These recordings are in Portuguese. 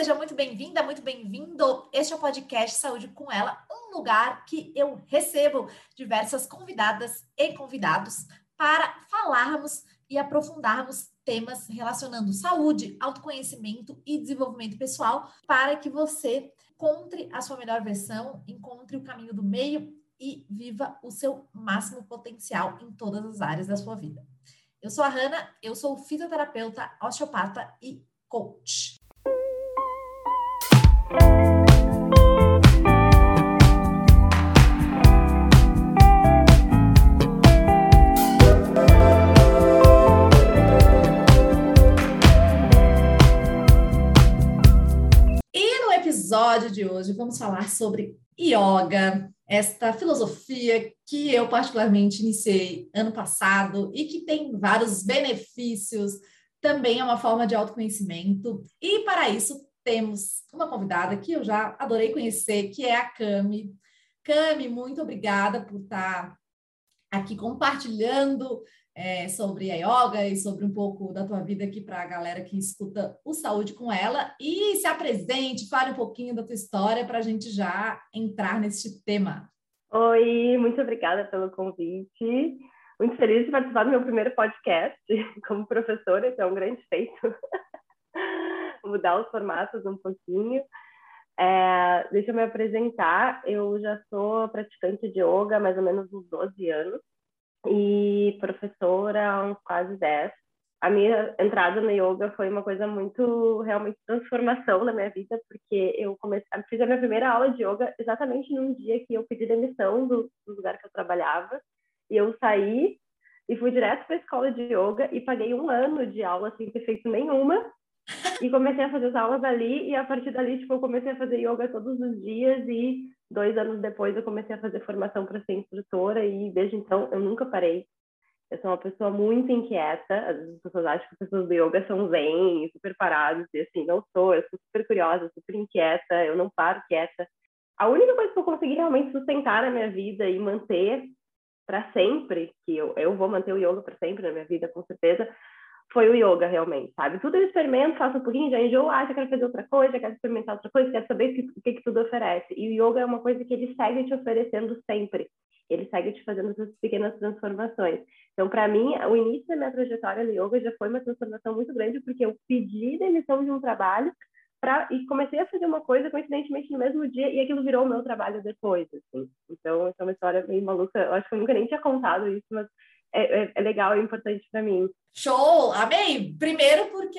seja muito bem-vinda, muito bem-vindo. Este é o podcast Saúde com Ela, um lugar que eu recebo diversas convidadas e convidados para falarmos e aprofundarmos temas relacionando saúde, autoconhecimento e desenvolvimento pessoal para que você encontre a sua melhor versão, encontre o caminho do meio e viva o seu máximo potencial em todas as áreas da sua vida. Eu sou a Hanna, eu sou fisioterapeuta, osteopata e coach. Episódio de hoje vamos falar sobre yoga, esta filosofia que eu particularmente iniciei ano passado e que tem vários benefícios, também é uma forma de autoconhecimento. E para isso temos uma convidada que eu já adorei conhecer, que é a Cami. Cami, muito obrigada por estar aqui compartilhando é, sobre a yoga e sobre um pouco da tua vida aqui para a galera que escuta o Saúde com ela. E se apresente, fale um pouquinho da tua história para a gente já entrar nesse tema. Oi, muito obrigada pelo convite. Muito feliz de participar do meu primeiro podcast como professora, isso é um grande feito. Mudar os formatos um pouquinho. É, deixa eu me apresentar. Eu já sou praticante de yoga há mais ou menos uns 12 anos e professora há uns quase 10. A minha entrada no yoga foi uma coisa muito, realmente, transformação na minha vida, porque eu comecei, fiz a minha primeira aula de yoga exatamente num dia que eu pedi demissão do, do lugar que eu trabalhava, e eu saí e fui direto para a escola de yoga e paguei um ano de aula sem ter feito nenhuma, e comecei a fazer as aulas ali, e a partir dali, tipo, eu comecei a fazer yoga todos os dias, e dois anos depois eu comecei a fazer formação para ser instrutora, e desde então eu nunca parei. Eu sou uma pessoa muito inquieta, as pessoas acham que as pessoas do yoga são zen, super parados, e assim, não sou, eu sou super curiosa, super inquieta, eu não paro quieta. A única coisa que eu consegui realmente sustentar na minha vida e manter para sempre, que eu, eu vou manter o yoga para sempre na minha vida, com certeza, foi o yoga realmente, sabe? Tudo eu experimento, faço um pouquinho, já enjoo, ah, já quero fazer outra coisa, já quero experimentar outra coisa, quero saber o que, que, que tudo oferece. E o yoga é uma coisa que ele segue te oferecendo sempre. Ele segue te fazendo essas pequenas transformações. Então, para mim, o início da minha trajetória no yoga já foi uma transformação muito grande, porque eu pedi demissão de um trabalho pra, e comecei a fazer uma coisa, coincidentemente, no mesmo dia, e aquilo virou o meu trabalho depois, assim. Então, essa é uma história meio maluca. Eu acho que eu nunca nem tinha contado isso, mas é, é, é legal, é importante para mim. Show! Amei! Primeiro porque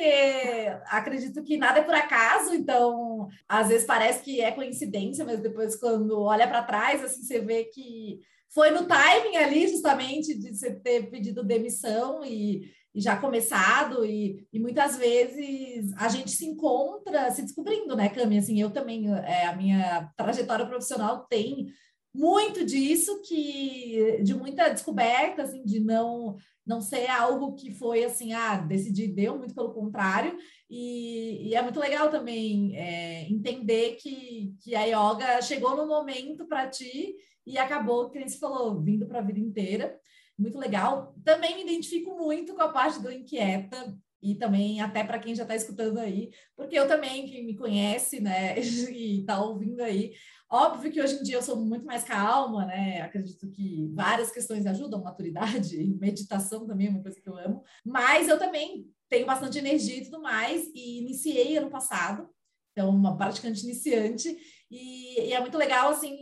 acredito que nada é por acaso, então às vezes parece que é coincidência, mas depois quando olha para trás, assim, você vê que foi no timing ali, justamente, de você ter pedido demissão e, e já começado, e, e, muitas vezes a gente se encontra se descobrindo, né, Cami? Assim, eu também, é, a minha trajetória profissional tem muito disso, que de muita descoberta, assim, de não não ser algo que foi assim, ah, decidi, deu, muito pelo contrário, e, e é muito legal também é, entender que, que a yoga chegou no momento para ti e acabou, que você falou, vindo para a vida inteira. Muito legal. Também me identifico muito com a parte do inquieta, e também até para quem já está escutando aí, porque eu também, quem me conhece, né, e está ouvindo aí, óbvio que hoje em dia eu sou muito mais calma, né, acredito que várias questões ajudam, maturidade, meditação também é uma coisa que eu amo, mas eu também tenho bastante energia e tudo mais, e iniciei ano passado, então uma praticante iniciante, e, e, é muito legal, assim,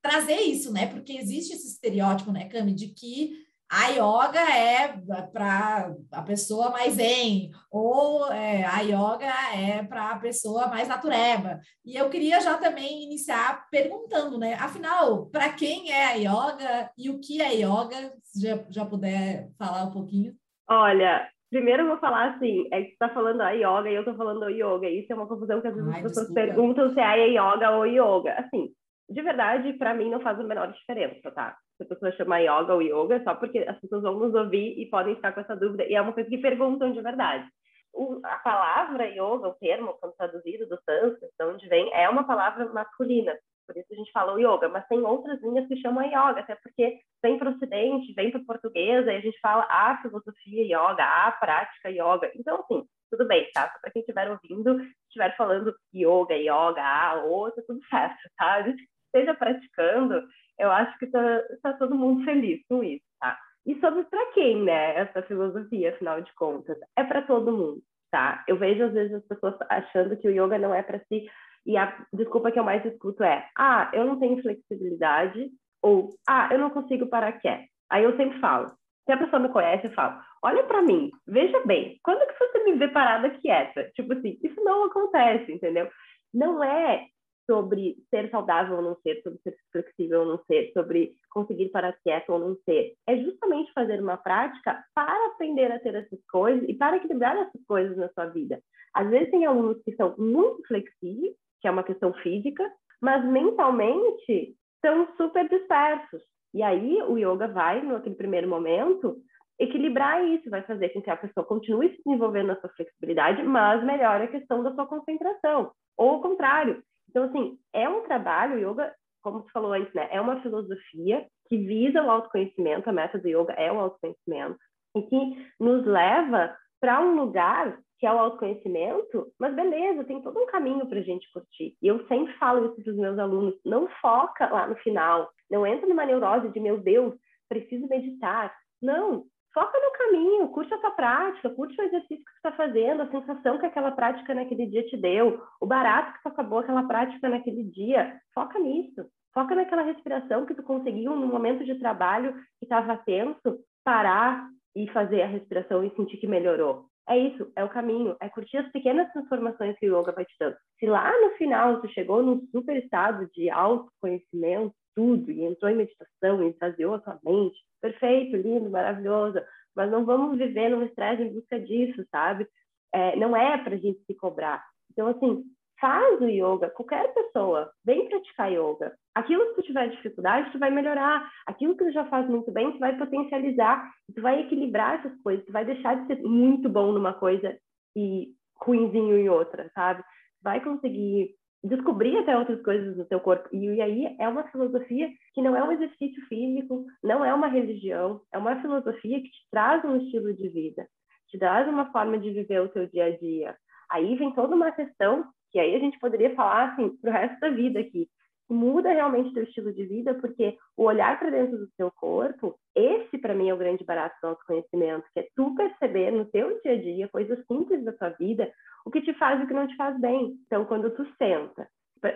trazer isso, né? Porque existe esse estereótipo, né, Cami, de que a yoga é para a pessoa mais zen, ou é, a yoga é para a pessoa mais natureba. E eu queria já também iniciar perguntando, né? Afinal, para quem é a yoga e o que é yoga? Se já, já puder falar um pouquinho. Olha, Primeiro eu vou falar assim, é que você está falando a yoga e eu estou falando yoga. Isso é uma confusão que às vezes Ai, as pessoas desculpa. perguntam se é yoga ou yoga. Assim, de verdade, para mim não faz a menor diferença, tá? Se a pessoa chama yoga ou yoga, só porque as pessoas vão nos ouvir e podem ficar com essa dúvida. E é uma coisa que perguntam de verdade. O, a palavra yoga, o termo, quando traduzido do sânscrito, de onde vem, é uma palavra masculina por isso a gente fala o yoga, mas tem outras linhas que chamam yoga, até porque vem para o ocidente, vem para o português, aí a gente fala a filosofia yoga, a prática yoga. Então, assim, tudo bem, tá? Para quem estiver ouvindo, estiver falando yoga, yoga, ah, ou tá tudo certo, tá? Desde que esteja praticando, eu acho que tá, tá todo mundo feliz com isso, tá? E sobre para quem, né, essa filosofia, afinal de contas? É para todo mundo, tá? Eu vejo às vezes as pessoas achando que o yoga não é para si, e a desculpa que eu mais escuto é: ah, eu não tenho flexibilidade, ou ah, eu não consigo parar quieto. Aí eu sempre falo: se a pessoa me conhece, eu falo: olha para mim, veja bem, quando que você me vê parada quieta? Tipo assim, isso não acontece, entendeu? Não é sobre ser saudável ou não ser, sobre ser flexível ou não ser, sobre conseguir parar quieto ou não ser. É justamente fazer uma prática para aprender a ter essas coisas e para equilibrar essas coisas na sua vida. Às vezes tem alunos que são muito flexíveis, que é uma questão física, mas mentalmente estão super dispersos. E aí o yoga vai, naquele primeiro momento, equilibrar isso, vai fazer com que a pessoa continue se desenvolvendo na sua flexibilidade, mas melhore a questão da sua concentração. Ou o contrário. Então, assim, é um trabalho, o yoga, como você falou antes, né, é uma filosofia que visa o autoconhecimento, a meta do yoga é o autoconhecimento, e que nos leva para um lugar que é o autoconhecimento, mas beleza, tem todo um caminho para a gente curtir. E eu sempre falo isso para os meus alunos: não foca lá no final, não entra numa neurose de meu Deus, preciso meditar. Não, foca no caminho, curte a tua prática, curte o exercício que você está fazendo, a sensação que aquela prática naquele dia te deu, o barato que tu acabou aquela prática naquele dia. Foca nisso. Foca naquela respiração que tu conseguiu no momento de trabalho que estava tenso, parar e fazer a respiração e sentir que melhorou. É isso, é o caminho, é curtir as pequenas transformações que o yoga vai te dando. Se lá no final tu chegou num super estado de autoconhecimento, tudo, e entrou em meditação, e esvaziou a tua mente, perfeito, lindo, maravilhoso, mas não vamos viver num estresse em busca disso, sabe? É, não é para a gente se cobrar. Então, assim, faz o yoga, qualquer pessoa, vem praticar yoga. Aquilo que tu tiver dificuldade, tu vai melhorar. Aquilo que tu já faz muito bem, tu vai potencializar. Tu vai equilibrar essas coisas. Tu vai deixar de ser muito bom numa coisa e ruinzinho em outra, sabe? Vai conseguir descobrir até outras coisas no teu corpo. E, e aí é uma filosofia que não é um exercício físico, não é uma religião, é uma filosofia que te traz um estilo de vida, te traz uma forma de viver o teu dia a dia. Aí vem toda uma questão que aí a gente poderia falar assim para o resto da vida aqui. Muda realmente teu estilo de vida, porque o olhar para dentro do teu corpo, esse para mim é o grande barato do autoconhecimento, que é tu perceber no teu dia a dia coisas simples da tua vida, o que te faz e o que não te faz bem. Então, quando tu senta,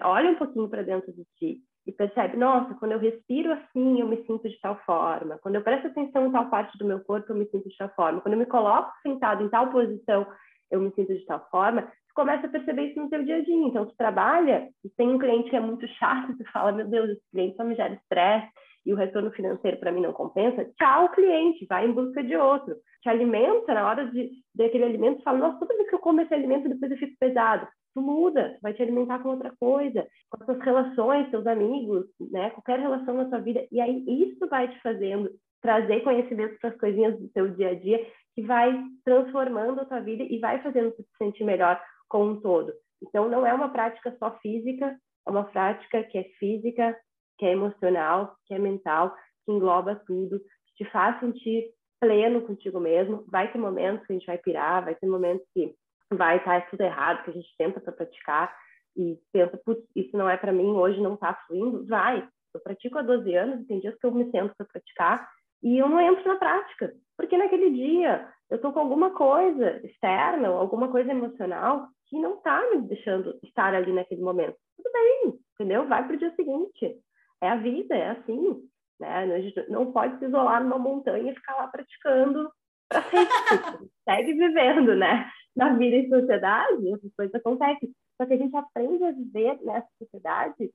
olha um pouquinho para dentro de ti e percebe, nossa, quando eu respiro assim, eu me sinto de tal forma. Quando eu presto atenção em tal parte do meu corpo, eu me sinto de tal forma. Quando eu me coloco sentado em tal posição, eu me sinto de tal forma começa a perceber isso no seu dia a dia. Então, tu trabalha e tem um cliente que é muito chato, tu fala, meu Deus, esse cliente só me gera estresse e o retorno financeiro para mim não compensa. Tchau, cliente, vai em busca de outro. Te alimenta, na hora de daquele alimento, tu fala, nossa, toda vez que eu como esse alimento, depois eu fico pesado. Tu muda, vai te alimentar com outra coisa, com as relações, teus amigos, né? Qualquer relação na tua vida. E aí isso vai te fazendo trazer conhecimentos para as coisinhas do teu dia a dia que vai transformando a tua vida e vai fazendo tu se sentir melhor como um todo. Então, não é uma prática só física, é uma prática que é física, que é emocional, que é mental, que engloba tudo, que te faz sentir pleno contigo mesmo. Vai ter momentos que a gente vai pirar, vai ter momentos que vai estar tudo errado, que a gente tenta para praticar e pensa, putz, isso não é para mim, hoje não está fluindo. Vai, eu pratico há 12 anos e tem dias que eu me sento para praticar e eu não entro na prática, porque naquele dia eu estou com alguma coisa externa, alguma coisa emocional que não está me deixando estar ali naquele momento. Tudo bem, entendeu? Vai para o dia seguinte. É a vida, é assim. Né? A gente não pode se isolar numa montanha e ficar lá praticando para sempre. Segue vivendo, né? Na vida em sociedade, essas coisas acontecem. Só que a gente aprende a viver nessa sociedade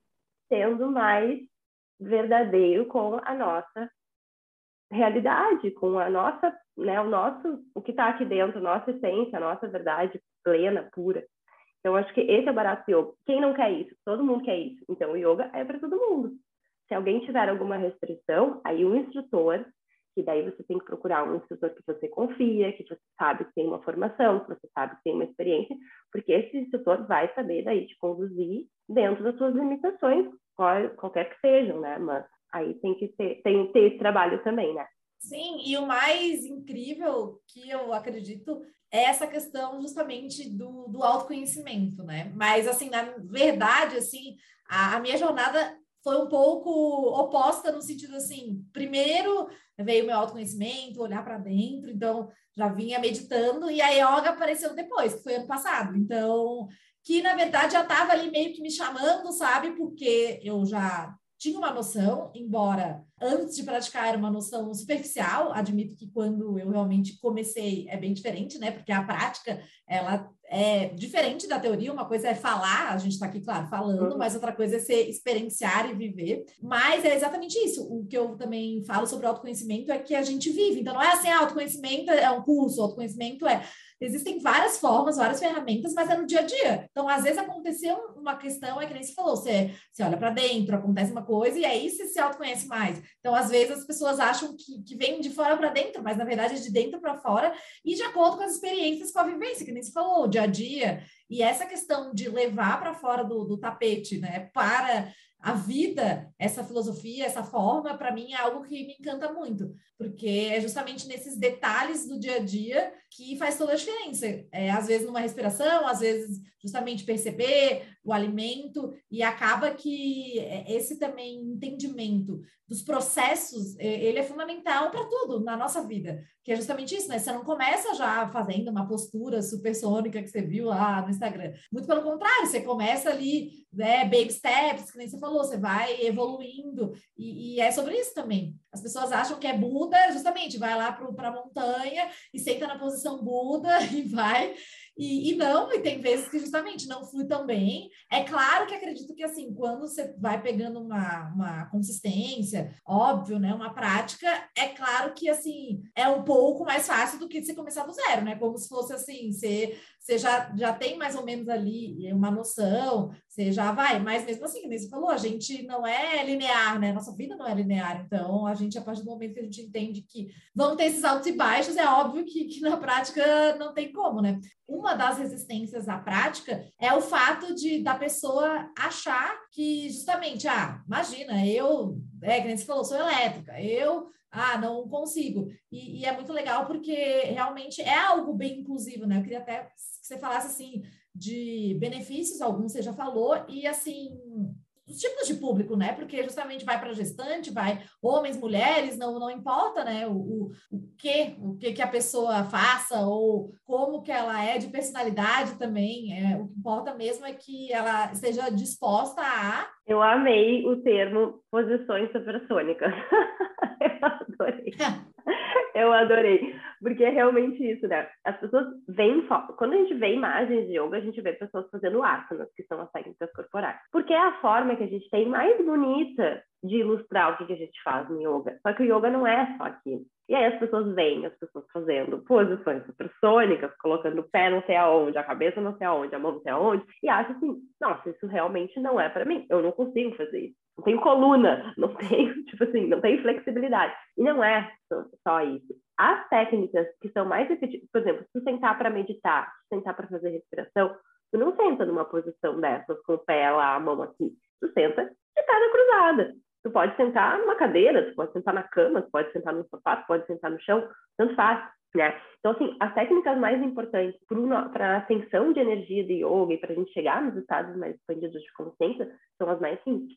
sendo mais verdadeiro com a nossa realidade, com a nossa, né, o nosso, o que está aqui dentro, a nossa essência, a nossa verdade plena, pura. Então, acho que esse é o barato do yoga. Quem não quer isso? Todo mundo quer isso. Então, o yoga é para todo mundo. Se alguém tiver alguma restrição, aí o instrutor, que daí você tem que procurar um instrutor que você confia, que você sabe que tem uma formação, que você sabe que tem uma experiência, porque esse instrutor vai saber daí te conduzir dentro das suas limitações, qual, qualquer que sejam, né? Mas aí tem que ter, tem ter esse trabalho também, né? Sim, e o mais incrível que eu acredito é essa questão justamente do, do autoconhecimento, né? Mas, assim, na verdade, assim, a, a minha jornada foi um pouco oposta no sentido assim, primeiro veio meu autoconhecimento, olhar para dentro, então já vinha meditando e a yoga apareceu depois, que foi ano passado. Então, que na verdade já estava ali meio que me chamando, sabe? Porque eu já tinha uma noção, embora antes de praticar era uma noção superficial, admito que quando eu realmente comecei é bem diferente, né? Porque a prática, ela é diferente da teoria, uma coisa é falar, a gente está aqui, claro, falando, uhum. mas outra coisa é ser experienciar e viver. Mas é exatamente isso. O que eu também falo sobre autoconhecimento é que a gente vive. Então não é assim, ah, autoconhecimento é um curso, autoconhecimento é Existem várias formas, várias ferramentas, mas é no dia a dia. Então, às vezes aconteceu uma questão, é que nem você falou, você, você olha para dentro, acontece uma coisa e aí você se autoconhece mais. Então, às vezes as pessoas acham que, que vem de fora para dentro, mas na verdade é de dentro para fora e de acordo com as experiências, com a vivência, que nem você falou, o dia a dia. E essa questão de levar para fora do, do tapete, né, para a vida, essa filosofia, essa forma, para mim é algo que me encanta muito, porque é justamente nesses detalhes do dia a dia que faz toda a diferença. É, às vezes numa respiração, às vezes justamente perceber o alimento, e acaba que esse também entendimento dos processos, ele é fundamental para tudo na nossa vida, que é justamente isso, né? Você não começa já fazendo uma postura supersônica que você viu lá no Instagram. Muito pelo contrário, você começa ali, né, baby steps, que nem você falou, você vai evoluindo, e, e é sobre isso também. As pessoas acham que é Buda, justamente, vai lá para a montanha e senta na posição Buda e vai e, e, não, e tem vezes que justamente não flui tão bem. É claro que acredito que assim, quando você vai pegando uma, uma consistência, óbvio, né? Uma prática, é claro que assim é um pouco mais fácil do que você começar do zero, né? Como se fosse assim, você, você já, já tem mais ou menos ali uma noção, você já vai, mas mesmo assim, como você falou, a gente não é linear, né? Nossa vida não é linear, então a gente, a partir do momento que a gente entende que vão ter esses altos e baixos, é óbvio que, que na prática não tem como, né? Uma das resistências à prática é o fato de da pessoa achar que justamente, ah, imagina, eu, é, que você falou, sou elétrica, eu ah, não consigo. E, e, é muito legal porque realmente é algo bem inclusivo, né? Eu queria até que você falasse assim de benefícios, alguns você já falou, e assim, os tipos de público, né? Porque justamente vai para gestante, vai homens, mulheres, não, não importa, né? O, o, o que, o que que a pessoa faça ou como que ela é de personalidade também. É, o que importa mesmo é que ela esteja disposta a. Eu amei o termo posições supersônicas. Eu adorei. Eu adorei. Porque é realmente isso, né? As pessoas veem. Quando a gente vê imagens de yoga, a gente vê pessoas fazendo asanas, que são as técnicas corporais. Porque é a forma que a gente tem mais bonita de ilustrar o que, a gente faz no yoga. Só que o yoga não é só aquilo. E aí as pessoas veem as pessoas fazendo posições supersônicas, colocando o pé não sei aonde, a cabeça não sei aonde, a mão não sei aonde, e acham assim, nossa, isso realmente não é para mim, eu não consigo fazer isso. Não tenho coluna, não tenho, tipo assim, não tenho flexibilidade. E não é só isso. As técnicas que são mais efetivas, por exemplo, se sentar para meditar, se sentar para fazer respiração, tu não senta numa posição dessas com o pé lá, a mão aqui. Tu senta de perna cruzada. Tu pode sentar numa cadeira, tu pode sentar na cama, tu pode sentar no sofá, tu pode sentar no chão, tanto faz. Né? Então, assim, as técnicas mais importantes para a ascensão de energia de yoga e para a gente chegar nos estados mais expandidos de consciência são as mais simples.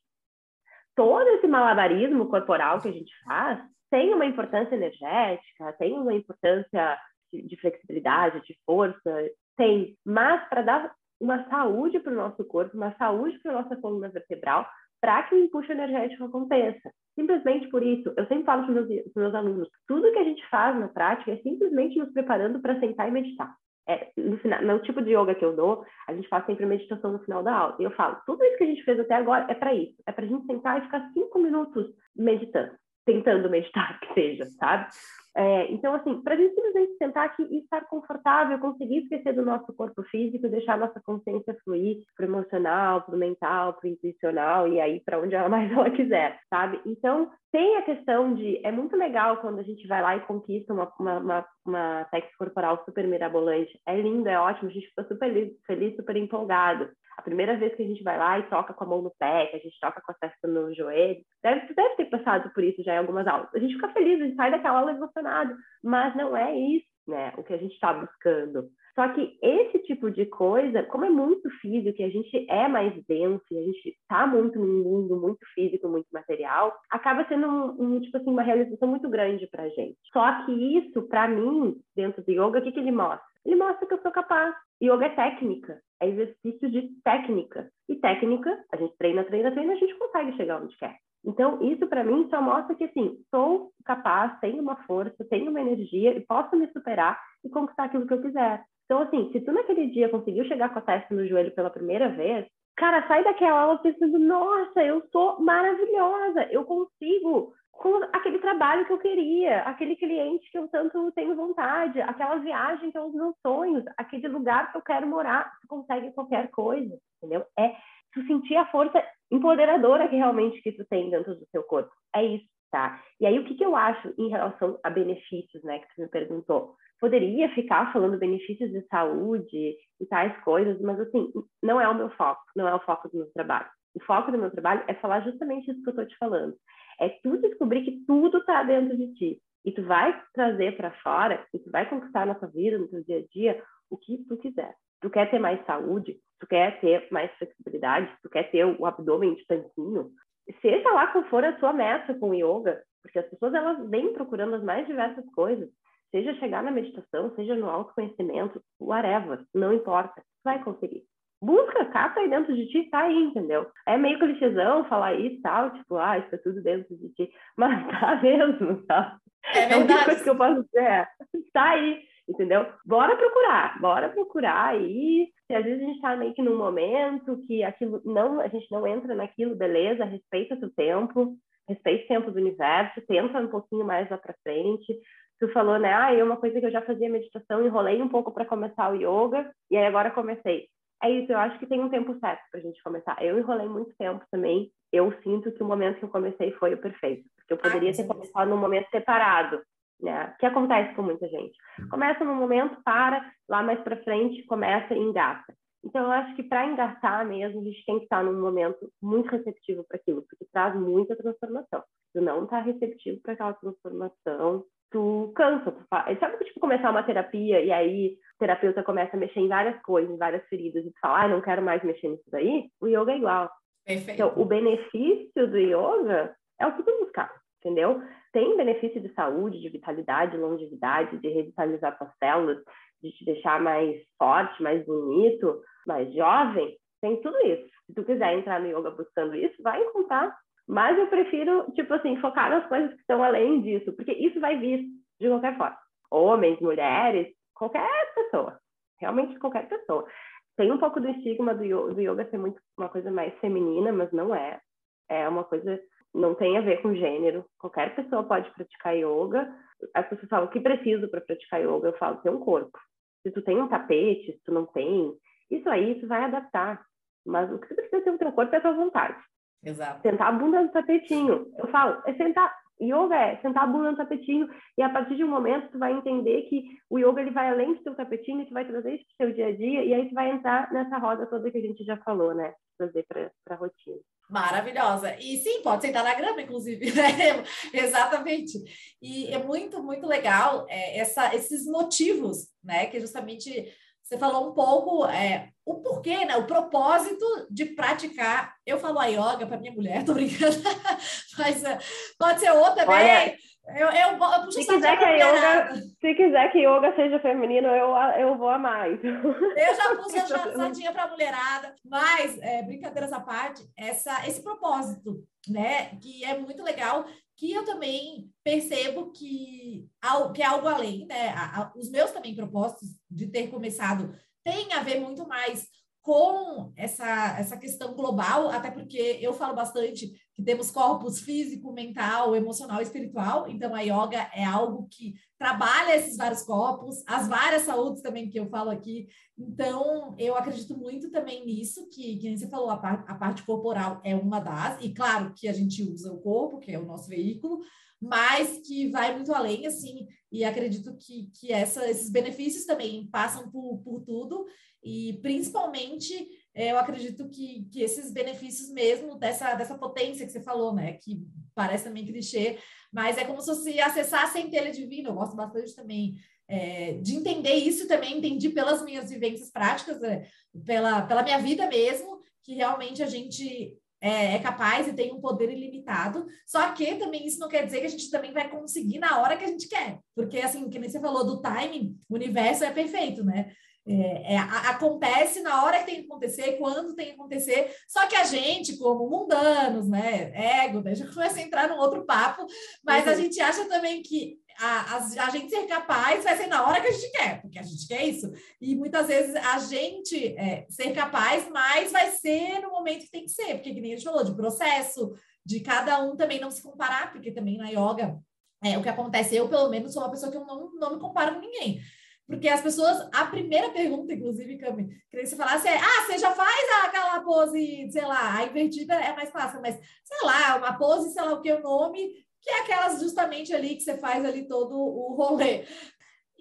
Todo esse malabarismo corporal que a gente faz tem uma importância energética, tem uma importância de, de flexibilidade, de força, tem, mas para dar uma saúde para o nosso corpo, uma saúde para a nossa coluna vertebral, para que o empuxo energético aconteça. Simplesmente por isso, eu sempre falo para os meus, meus, alunos, tudo que a gente faz na prática é simplesmente nos preparando para sentar e meditar. É, no, final, no tipo de yoga que eu dou, a gente faz sempre meditação no final da aula. E eu falo, tudo isso que a gente fez até agora é para isso. É para a gente sentar e ficar cinco minutos meditando, tentando meditar, que seja, sabe? É, então, assim, para a gente simplesmente sentar aqui e estar confortável, conseguir esquecer do nosso corpo físico, deixar nossa consciência fluir para emocional, para mental, para intuicional e aí para onde ela mais ela quiser, sabe? Então, tem a questão de. É muito legal quando a gente vai lá e conquista uma, uma, uma, uma técnica corporal super mirabolante. É lindo, é ótimo, a gente fica super feliz, super empolgado. A primeira vez que a gente vai lá e toca com a mão no pé, que a gente toca com a testa no joelho, deve, deve ter passado por isso já em algumas aulas. A gente fica feliz, a gente sai daquela aula emocionado, mas não é isso né? O que a gente está buscando. Só que esse tipo de coisa, como é muito físico, e a gente é mais denso, e a gente está muito num mundo muito físico, muito material, acaba sendo um, um tipo assim, uma realização muito grande para gente. Só que isso, para mim, dentro do yoga, o que, que ele mostra? Ele mostra que eu sou capaz. Yoga é técnica, é exercício de técnica. E técnica, a gente treina, treina, treina, a gente consegue chegar onde quer. Então, isso para mim só mostra que, assim, sou capaz, tenho uma força, tenho uma energia e posso me superar e conquistar aquilo que eu quiser. Então, assim, se tu naquele dia conseguiu chegar com a testa no joelho pela primeira vez, cara, sai daquela aula pensando, nossa, eu sou maravilhosa, eu consigo com aquele trabalho que eu queria, aquele cliente que eu tanto tenho vontade, aquela viagem que é os meus sonhos, aquele lugar que eu quero morar, tu consegue qualquer coisa, entendeu? É tu sentir a força empoderadora que realmente que tu tem dentro do teu corpo. É isso, tá? E aí o que, que eu acho em relação a benefícios, né, que tu me perguntou? Poderia ficar falando benefícios de saúde e tais coisas, mas assim, não é o meu foco, não é o foco do meu trabalho. O foco do meu trabalho é falar justamente isso que eu estou te falando. É tu descobrir que tudo está dentro de ti. E tu vai trazer para fora, e tu vai conquistar na tua vida, no teu dia a dia, o que tu quiser. Tu quer ter mais saúde, tu quer ter mais flexibilidade, tu quer ter o abdômen de tanquinho, seja lá qual for a tua meta com o yoga, porque as pessoas elas vêm procurando as mais diversas coisas, seja chegar na meditação, seja no autoconhecimento, whatever, não importa, vai conseguir busca, cata aí dentro de ti, tá aí, entendeu? É meio clichêzão falar isso e tal, tipo, ah, isso é tudo dentro de ti, mas tá mesmo, tá? É verdade. A única coisa que eu posso dizer é, tá aí, entendeu? Bora procurar, bora procurar aí, se às vezes a gente tá meio que num momento que aquilo não, a gente não entra naquilo, beleza, respeita o teu tempo, respeita o tempo do universo, tenta um pouquinho mais lá para frente. Tu falou, né? Ah, é uma coisa que eu já fazia meditação, enrolei um pouco para começar o yoga e aí agora comecei. É isso, eu acho que tem um tempo certo para a gente começar. Eu enrolei muito tempo também. Eu sinto que o momento que eu comecei foi o perfeito, porque eu poderia ah, ter começado num momento separado, né? Que acontece com muita gente. Começa num momento, para, lá mais para frente, começa e engata. Então, eu acho que para engatar mesmo, a gente tem que estar num momento muito receptivo para aquilo, porque traz muita transformação. Tu não está receptivo para aquela transformação, tu cansa. Tu faz... Sabe que, tipo, começar uma terapia e aí o terapeuta começa a mexer em várias coisas, em várias feridas, e tu fala, ah, não quero mais mexer nisso daí? O yoga é igual. Perfeito. Então, o benefício do yoga é o que tu buscar, entendeu? Tem benefício de saúde, de vitalidade, longevidade, de revitalizar tuas células, de te deixar mais forte, mais bonito, mais jovem. Tem tudo isso. Se tu quiser entrar no yoga buscando isso, vai encontrar mas eu prefiro, tipo assim, focar nas coisas que estão além disso, porque isso vai vir de qualquer forma. Homens, mulheres, qualquer pessoa. Realmente qualquer pessoa. Tem um pouco do estigma do yoga, do yoga ser muito uma coisa mais feminina, mas não é. É uma coisa, não tem a ver com gênero. Qualquer pessoa pode praticar yoga. As pessoas falam, o que preciso para praticar yoga? Eu falo, ter um corpo. Se tu tem um tapete, se tu não tem, isso aí tu vai adaptar. Mas o que tu precisa ter o teu corpo é a tua vontade. Exato. Sentar a bunda no tapetinho. Eu falo, é sentar. Yoga é sentar a bunda no tapetinho e a partir de um momento tu vai entender que o yoga ele vai além do teu tapetinho, tu vai trazer isso pro teu dia a dia e aí tu vai entrar nessa roda toda que a gente já falou, né? Trazer para a rotina. Maravilhosa. E sim, pode sentar na grama, inclusive, né? Exatamente. E é muito, muito legal é, essa, esses motivos, né? Que justamente você falou um pouco é, o porquê, né? O propósito de praticar. Eu falo a yoga para minha mulher, tô brincando, mas uh, pode ser outra também. Eu, eu, eu puxo se quiser que a yoga, se quiser que yoga seja feminino, eu, eu vou amar. Então. Eu já pus a sardinha para mulherada, mas é, brincadeiras à parte, essa, esse propósito, né? Que é muito legal que eu também percebo que, que é algo além, né? Os meus também propósitos de ter começado têm a ver muito mais com essa, essa questão global, até porque eu falo bastante que temos corpos físico, mental, emocional espiritual, então a yoga é algo que trabalha esses vários corpos, as várias saúdes também que eu falo aqui, então eu acredito muito também nisso, que, que você falou, a, par, a parte corporal é uma das, e claro que a gente usa o corpo, que é o nosso veículo, mas que vai muito além, assim, e acredito que, que essa, esses benefícios também passam por, por tudo, e principalmente é, eu acredito que, que esses benefícios mesmo dessa, dessa potência que você falou, né? Que parece também clichê, mas é como se você acessasse a centelha divina. Eu gosto bastante também é, de entender isso também, entendi pelas minhas vivências práticas, é, pela, pela minha vida mesmo, que realmente a gente é, é, capaz e tem um poder ilimitado. Só que também isso não quer dizer que a gente também vai conseguir na hora que a gente quer. Porque, assim, que nem você falou do timing, o universo é perfeito, né? É, é, acontece na hora que tem que acontecer, quando tem que acontecer. Só que a gente, como mundanos, né? Ego, né? já começa a entrar num outro papo, mas uhum. a gente acha também que a, a, a, gente ser capaz vai ser na hora que a gente quer, porque a gente quer isso. E muitas vezes a gente é, ser capaz, mas vai ser no momento que tem que ser, porque que nem a gente falou, de processo, de cada um também não se comparar, porque também na yoga é, o que acontece, eu pelo menos sou uma pessoa que eu não, não me comparo com ninguém. Porque as pessoas, a primeira pergunta, inclusive, Cami, que você falasse é: ah, você já faz aquela pose, sei lá, a invertida é mais clássica, mas sei lá, uma pose, sei lá o que é o nome, que é aquelas justamente ali que você faz ali todo o rolê.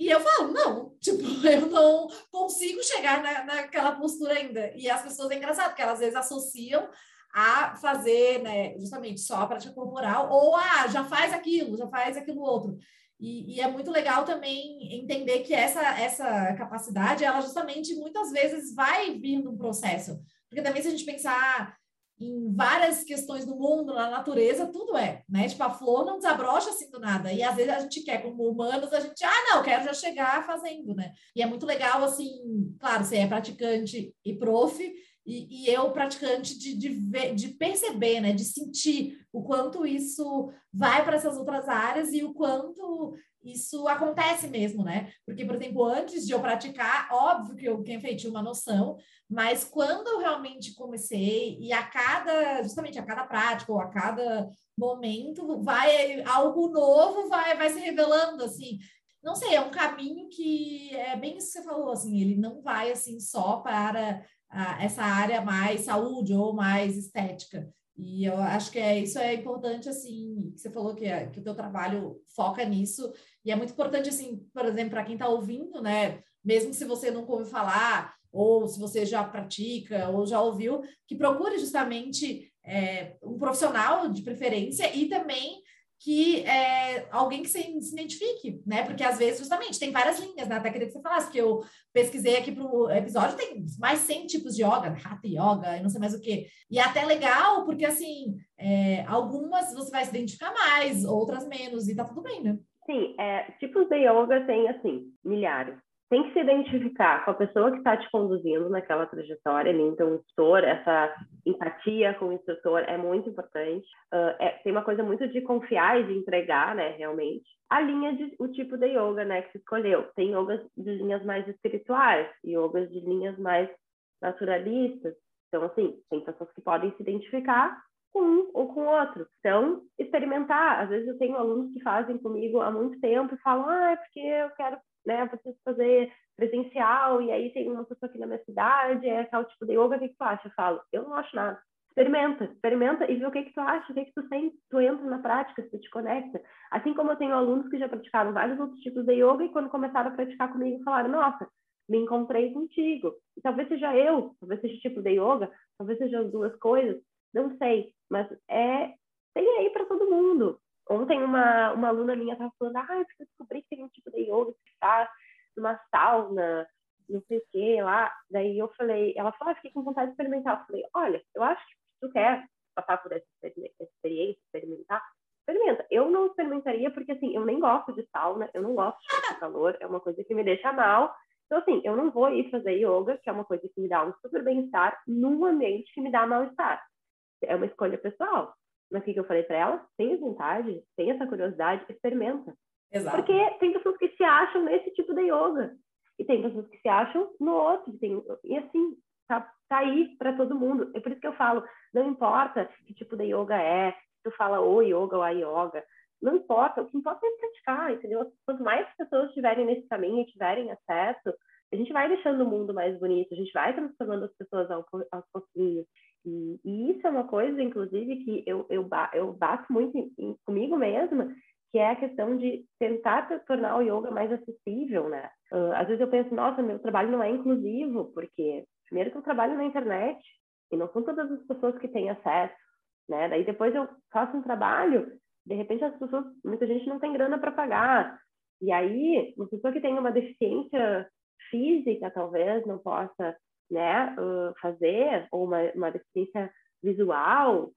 E eu falo, não, tipo, eu não consigo chegar na, naquela postura ainda. E as pessoas é engraçado, porque elas às vezes associam a fazer, né, justamente só a prática corporal, ou ah, já faz aquilo, já faz aquilo outro. E, e, é muito legal também entender que essa, essa capacidade, ela justamente muitas vezes vai vir num processo. Porque também se a gente pensar em várias questões do mundo, na natureza, tudo é, né? Tipo, a flor não desabrocha assim do nada. E às vezes a gente quer, como humanos, a gente, ah, não, quero já chegar fazendo, né? E é muito legal, assim, claro, você é praticante e prof, e, e eu praticante de, de, ver, de perceber, né? De sentir o quanto isso vai para essas outras áreas e o quanto isso acontece mesmo, né? Porque, por exemplo, antes de eu praticar, óbvio que eu tinha uma noção, mas quando eu realmente comecei, e a cada, justamente a cada prática, ou a cada momento, vai algo novo vai, vai se revelando, assim. Não sei, é um caminho que é bem isso que você falou, assim, ele não vai assim só para a, essa área mais saúde ou mais estética. E eu acho que é, isso é importante, assim, você falou que, é, que o teu trabalho foca nisso, e é muito importante, assim, por exemplo, para quem está ouvindo, né, mesmo se você nunca ouviu falar, ou se você já pratica, ou já ouviu, que procure justamente é, um profissional de preferência e também que é, alguém que se, se, identifique, né? Porque às vezes, justamente, tem várias linhas, né? Até queria que você falasse, que eu pesquisei aqui para o episódio, tem mais 100 tipos de yoga, hatha yoga, e não sei mais o que. E é até legal, porque assim, é, algumas você vai se identificar mais, outras menos, e tá tudo bem, né? Sim, é, tipos de yoga tem, assim, milhares tem que se identificar com a pessoa que está te conduzindo naquela trajetória ali. Então, instrutor, essa empatia com o instrutor é muito importante. Uh, é, tem uma coisa muito de confiar e de entregar, né, realmente. A linha de, o tipo de yoga, né, que se escolheu. Tem yogas de linhas mais espirituais, yogas de linhas mais naturalistas. Então, assim, tem pessoas que podem se identificar com um ou com outro. Então, experimentar. Às vezes eu tenho alunos que fazem comigo há muito tempo e falam, ah, é porque eu quero né, preciso fazer presencial, e aí tem uma pessoa aqui na minha cidade, é tal tipo de yoga, o que, tu acha? Eu falo, eu não acho nada. Experimenta, experimenta e vê o que, que tu acha, o que, que tu sente, tu entra na prática, tu te conecta. Assim como eu tenho alunos que já praticaram vários outros tipos de yoga e quando começaram a praticar comigo falaram, nossa, me encontrei contigo. E talvez seja eu, talvez seja tipo de yoga, talvez seja as duas coisas, não sei, mas é tem aí para todo mundo. Ontem uma, uma aluna minha estava falando, ah, eu descobri que tem um tipo de yoga que faz numa sauna, não sei o que lá. Daí eu falei, ela falou, ah, fiquei com vontade de experimentar. Eu falei, olha, eu acho que tu quer passar por essa experiência, experimentar, experimenta. Eu não experimentaria porque, assim, eu nem gosto de sauna, eu não gosto de calor, é uma coisa que me deixa mal. Então, assim, eu não vou ir fazer yoga, que é uma coisa que me dá um super bem-estar, num ambiente que me dá mal-estar. É uma escolha pessoal. Mas o que eu falei para ela? Tenha vontade, tenha essa curiosidade, experimenta. Exato. Porque tem pessoas que se acham nesse tipo de yoga. E tem pessoas que se acham no outro. Tem, e assim, tá, tá aí para todo mundo. É por isso que eu falo, não importa que tipo de yoga é, se tu fala o yoga ou a yoga, não importa, o que importa é praticar, entendeu? Quanto mais pessoas estiverem nesse caminho e tiverem acesso, a gente vai deixando o mundo mais bonito, a gente vai transformando as pessoas aos pouquinhos. E, e, isso é uma coisa, inclusive, que eu, eu, eu bato muito em, em, comigo mesma, que é a questão de tentar tornar o yoga mais acessível, né? Uh, às vezes eu penso, nossa, meu trabalho não é inclusivo, porque primeiro que eu trabalho na internet e não são todas as pessoas que têm acesso, né? Daí depois eu faço um trabalho, de repente as pessoas, muita gente não tem grana para pagar, E aí, uma pessoa que tem uma deficiência física, talvez, não possa né, fazer, ou uma, uma deficiência visual,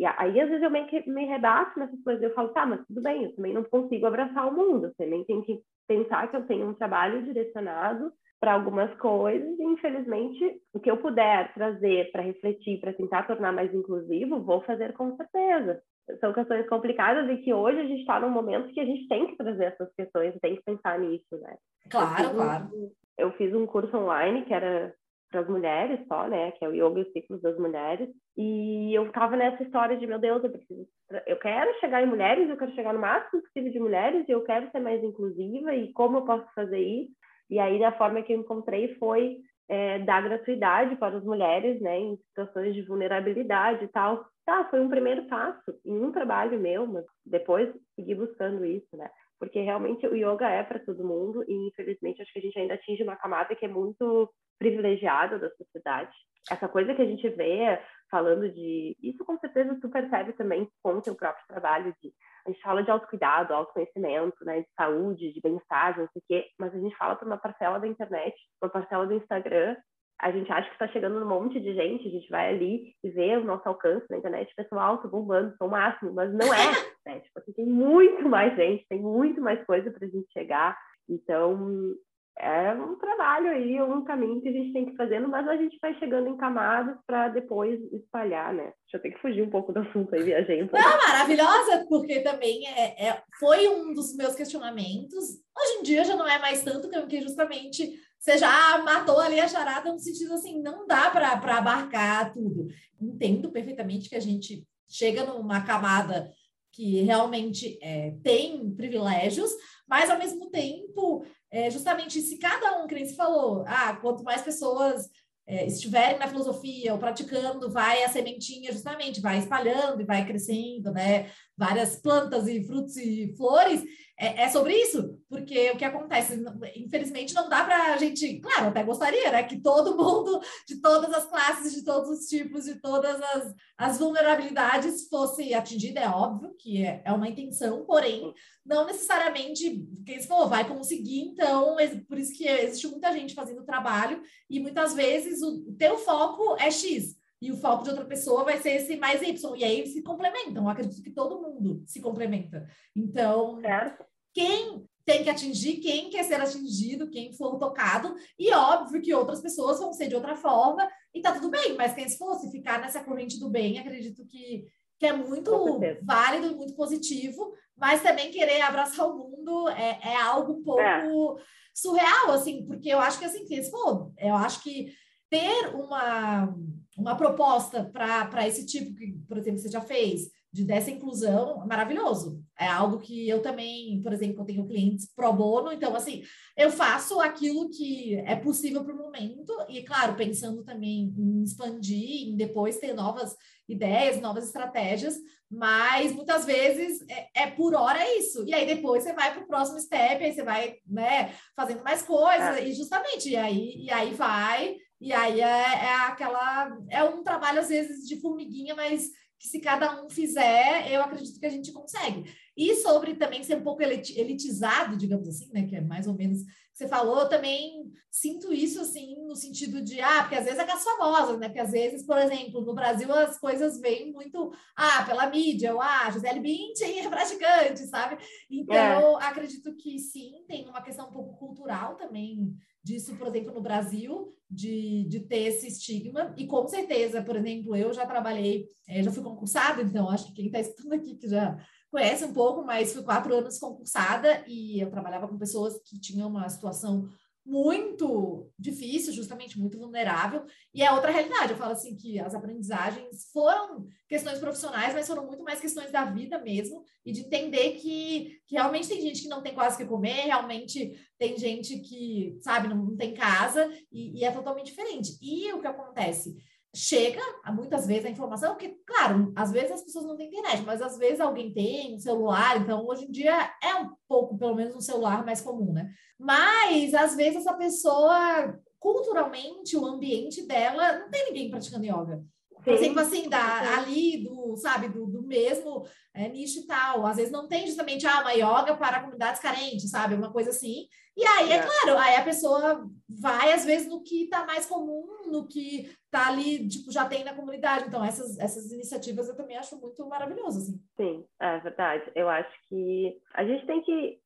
e aí, às vezes, eu meio que me rebato nessas coisas. Eu falo, tá, mas tudo bem, eu também não consigo abraçar o mundo. Você também tem que pensar que eu tenho um trabalho direcionado para algumas coisas e, infelizmente, o que eu puder trazer para refletir, para tentar tornar mais inclusivo, vou fazer com certeza. São questões complicadas e que hoje a gente está num momento que a gente tem que trazer essas questões, tem que pensar nisso, né? Claro, eu claro. Um, eu fiz um curso online que era para as mulheres só, né? Que é o Yoga e os Ciclos das Mulheres. E eu tava nessa história de, meu Deus, eu preciso... Eu quero chegar em mulheres, eu quero chegar no máximo possível de mulheres e eu quero ser mais inclusiva e como eu posso fazer isso? E aí, a forma que eu encontrei foi é, dar gratuidade para as mulheres, né? Em situações de vulnerabilidade e tal. Tá, foi um primeiro passo em um trabalho meu, mas depois segui buscando isso, né? Porque realmente o yoga é para todo mundo e, infelizmente, acho que a gente ainda atinge uma camada que é muito privilegiada da sociedade. Essa coisa que a gente vê falando de. Isso com certeza tu percebe também com o teu próprio trabalho. De... A gente fala de autocuidado, autoconhecimento, né, de saúde, de bem-estar, não sei o quê, mas a gente fala para uma parcela da internet, uma parcela do Instagram. A gente acha que está chegando um monte de gente, a gente vai ali e vê o nosso alcance na internet, pessoal, tô bombando, sou o máximo, mas não é, né? Tipo, assim, tem muito mais gente, tem muito mais coisa para a gente chegar. Então, é um trabalho aí, um caminho que a gente tem que fazendo, mas a gente vai chegando em camadas para depois espalhar, né? Deixa eu ter que fugir um pouco do assunto aí, viajei um. Não, maravilhosa, porque também é, é, foi um dos meus questionamentos. Hoje em dia já não é mais tanto, que justamente você já matou ali a charada no sentido assim, não dá para abarcar tudo. Entendo perfeitamente que a gente chega numa camada que realmente é, tem privilégios, mas ao mesmo tempo é, justamente se cada um, que nem falou, ah, quanto mais pessoas é, estiverem na filosofia ou praticando, vai a sementinha justamente, vai espalhando e vai crescendo, né? Várias plantas e frutos e flores, é, é, sobre isso, porque o que acontece, infelizmente, não dá para a gente, claro, até gostaria, né, que todo mundo, de todas as classes, de todos os tipos, de todas as, as vulnerabilidades fosse atingida, é óbvio que é, é uma intenção, porém, não necessariamente, quem for, vai conseguir, então, por isso que existe muita gente fazendo trabalho, e muitas vezes o, o teu foco é X, e o foco de outra pessoa vai ser esse mais Y, e aí eles se complementam. Eu acredito que todo mundo se complementa. Então, certo quem tem que atingir, quem quer ser atingido, quem for tocado, e óbvio que outras pessoas vão ser de outra forma, e tá tudo bem, mas quem se fosse ficar nessa corrente do bem, acredito que, que é muito válido e muito positivo, mas também querer abraçar o mundo é, é algo um pouco é. surreal, assim, porque eu acho que assim, quem se for, eu acho que ter uma, uma proposta para esse tipo que, por exemplo, você já fez, de dessa inclusão maravilhoso. É algo que eu também, por exemplo, eu tenho clientes pro bono, então assim, eu faço aquilo que é possível para o momento e claro, pensando também em expandir, em depois ter novas ideias, novas estratégias, mas muitas vezes é, é por hora é isso. E aí depois você vai para o próximo step, aí você vai, né, fazendo mais coisas é. e justamente e aí e aí vai e aí é, é aquela é um trabalho às vezes de formiguinha, mas que se cada um fizer, eu acredito que a gente consegue. E sobre também ser um pouco elitizado, digamos assim, né? Que é mais ou menos você falou, eu também sinto isso assim, no sentido de, ah, porque às vezes é com as famosas, né? Porque às vezes, por exemplo, no Brasil as coisas vêm muito, ah, pela mídia, ou ah, Gisele Bündchen é praticante, sabe? Então, é. acredito que sim, tem uma questão um pouco cultural também disso, por exemplo, no Brasil, de, de ter esse estigma. E com certeza, por exemplo, eu já trabalhei, é, já fui concursada, então acho que quem está escutando aqui que já conhece um pouco, mas fui quatro anos concursada e eu trabalhava com pessoas que tinham uma situação muito difícil, justamente muito vulnerável, e é outra realidade. Eu falo assim que as aprendizagens foram questões profissionais, mas foram muito mais questões da vida mesmo, e de entender que, que realmente tem gente que não tem quase que comer, realmente tem gente que, sabe, não, não tem casa, e, e é totalmente diferente. E o que acontece? Chega muitas vezes a informação, que, claro, às vezes as pessoas não têm internet, mas às vezes alguém tem um celular, então hoje em dia é um pouco, pelo menos, um celular mais comum, né? Mas às vezes essa pessoa, culturalmente, o ambiente dela, não tem ninguém praticando yoga. Por exemplo, assim, da, ali, do, sabe, do, do mesmo é, nicho e tal. Às vezes não tem justamente ah, uma yoga para comunidades carentes, sabe? Uma coisa assim. E aí, é, é claro, aí a pessoa vai, às vezes, no que está mais comum, no que está ali, tipo, já tem na comunidade. Então, essas, essas iniciativas eu também acho muito maravilhoso, assim. Sim, é verdade. Eu acho que a gente tem que,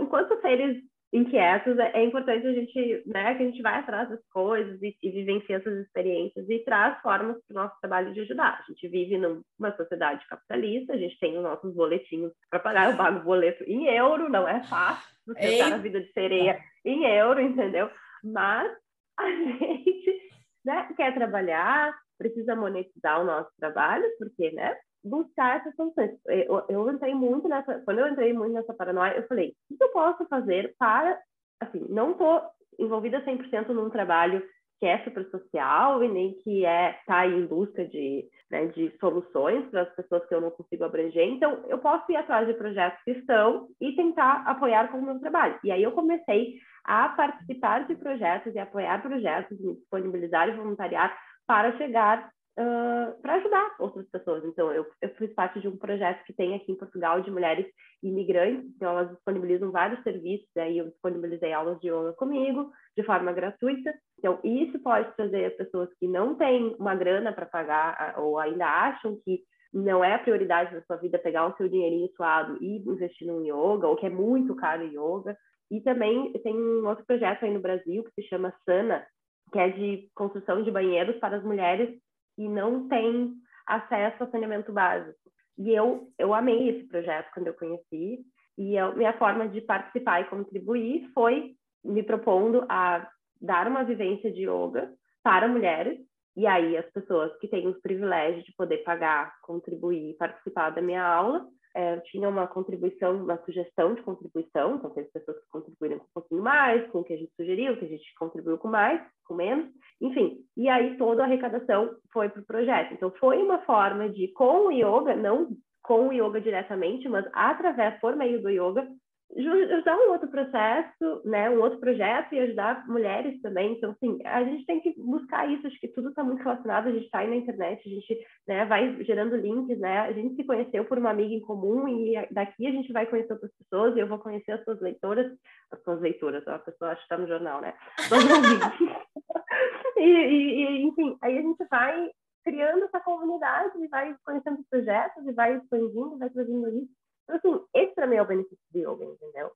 enquanto seres inquietos, é, é importante a gente, né, que a gente vai atrás das coisas e, e vivencia essas experiências e traz formas para o nosso trabalho de ajudar. A gente vive numa sociedade capitalista, a gente tem os nossos boletinhos para pagar, eu pago boleto em euro, não é fácil você estar na vida de sereia em euro, entendeu? Mas a gente né, quer trabalhar, precisa monetizar o nosso trabalho, porque, né, buscar essas soluções. Eu, eu entrei muito nessa, quando eu entrei muito nessa paranoia, eu falei, o que eu posso fazer para, assim, não estou envolvida 100% num trabalho que é super social e nem que é tá em busca de, né, de soluções para as pessoas que eu não consigo abranger. Então, eu posso ir atrás de projetos que estão e tentar apoiar com o meu trabalho. E aí eu comecei a participar de projetos e apoiar projetos, me disponibilizar e voluntariar para chegar para ajudar outras pessoas. Então, eu, eu fiz parte de um projeto que tem aqui em Portugal de mulheres imigrantes, então elas disponibilizam vários serviços, aí eu disponibilizei aulas de yoga comigo, de forma gratuita. Então, isso pode trazer as pessoas que não têm uma grana para pagar ou ainda acham que não é a prioridade da sua vida pegar o seu dinheirinho suado e investir no yoga, ou que é muito caro yoga. E também tem um outro projeto aí no Brasil que se chama Sana, que é de construção de banheiros para as mulheres que não têm acesso a saneamento básico. E eu, eu amei esse projeto quando eu conheci, e a minha forma de participar e contribuir foi me propondo a dar uma vivência de yoga para mulheres, e aí as pessoas que têm os privilégios de poder pagar, contribuir, participar da minha aula, é, tinha uma contribuição, uma sugestão de contribuição, então teve pessoas que contribuíram com um pouquinho mais, com o que a gente sugeriu, que a gente contribuiu com mais, com menos, enfim. E aí toda a arrecadação foi para o projeto. Então foi uma forma de, com o yoga, não com o yoga diretamente, mas através, por meio do yoga, usar um outro processo, né, um outro projeto e ajudar mulheres também. Então, assim, a gente tem que buscar isso. Acho que tudo está muito relacionado. A gente está aí na internet, a gente né, vai gerando links, né? A gente se conheceu por uma amiga em comum e daqui a gente vai conhecer outras pessoas e eu vou conhecer as suas leitoras, as suas leitoras, a pessoa que está no jornal, né? e, e, e, enfim, aí a gente vai criando essa comunidade e vai conhecendo projetos e vai expandindo, vai trazendo isso. Então, assim, esse para mim é o benefício do yoga, entendeu?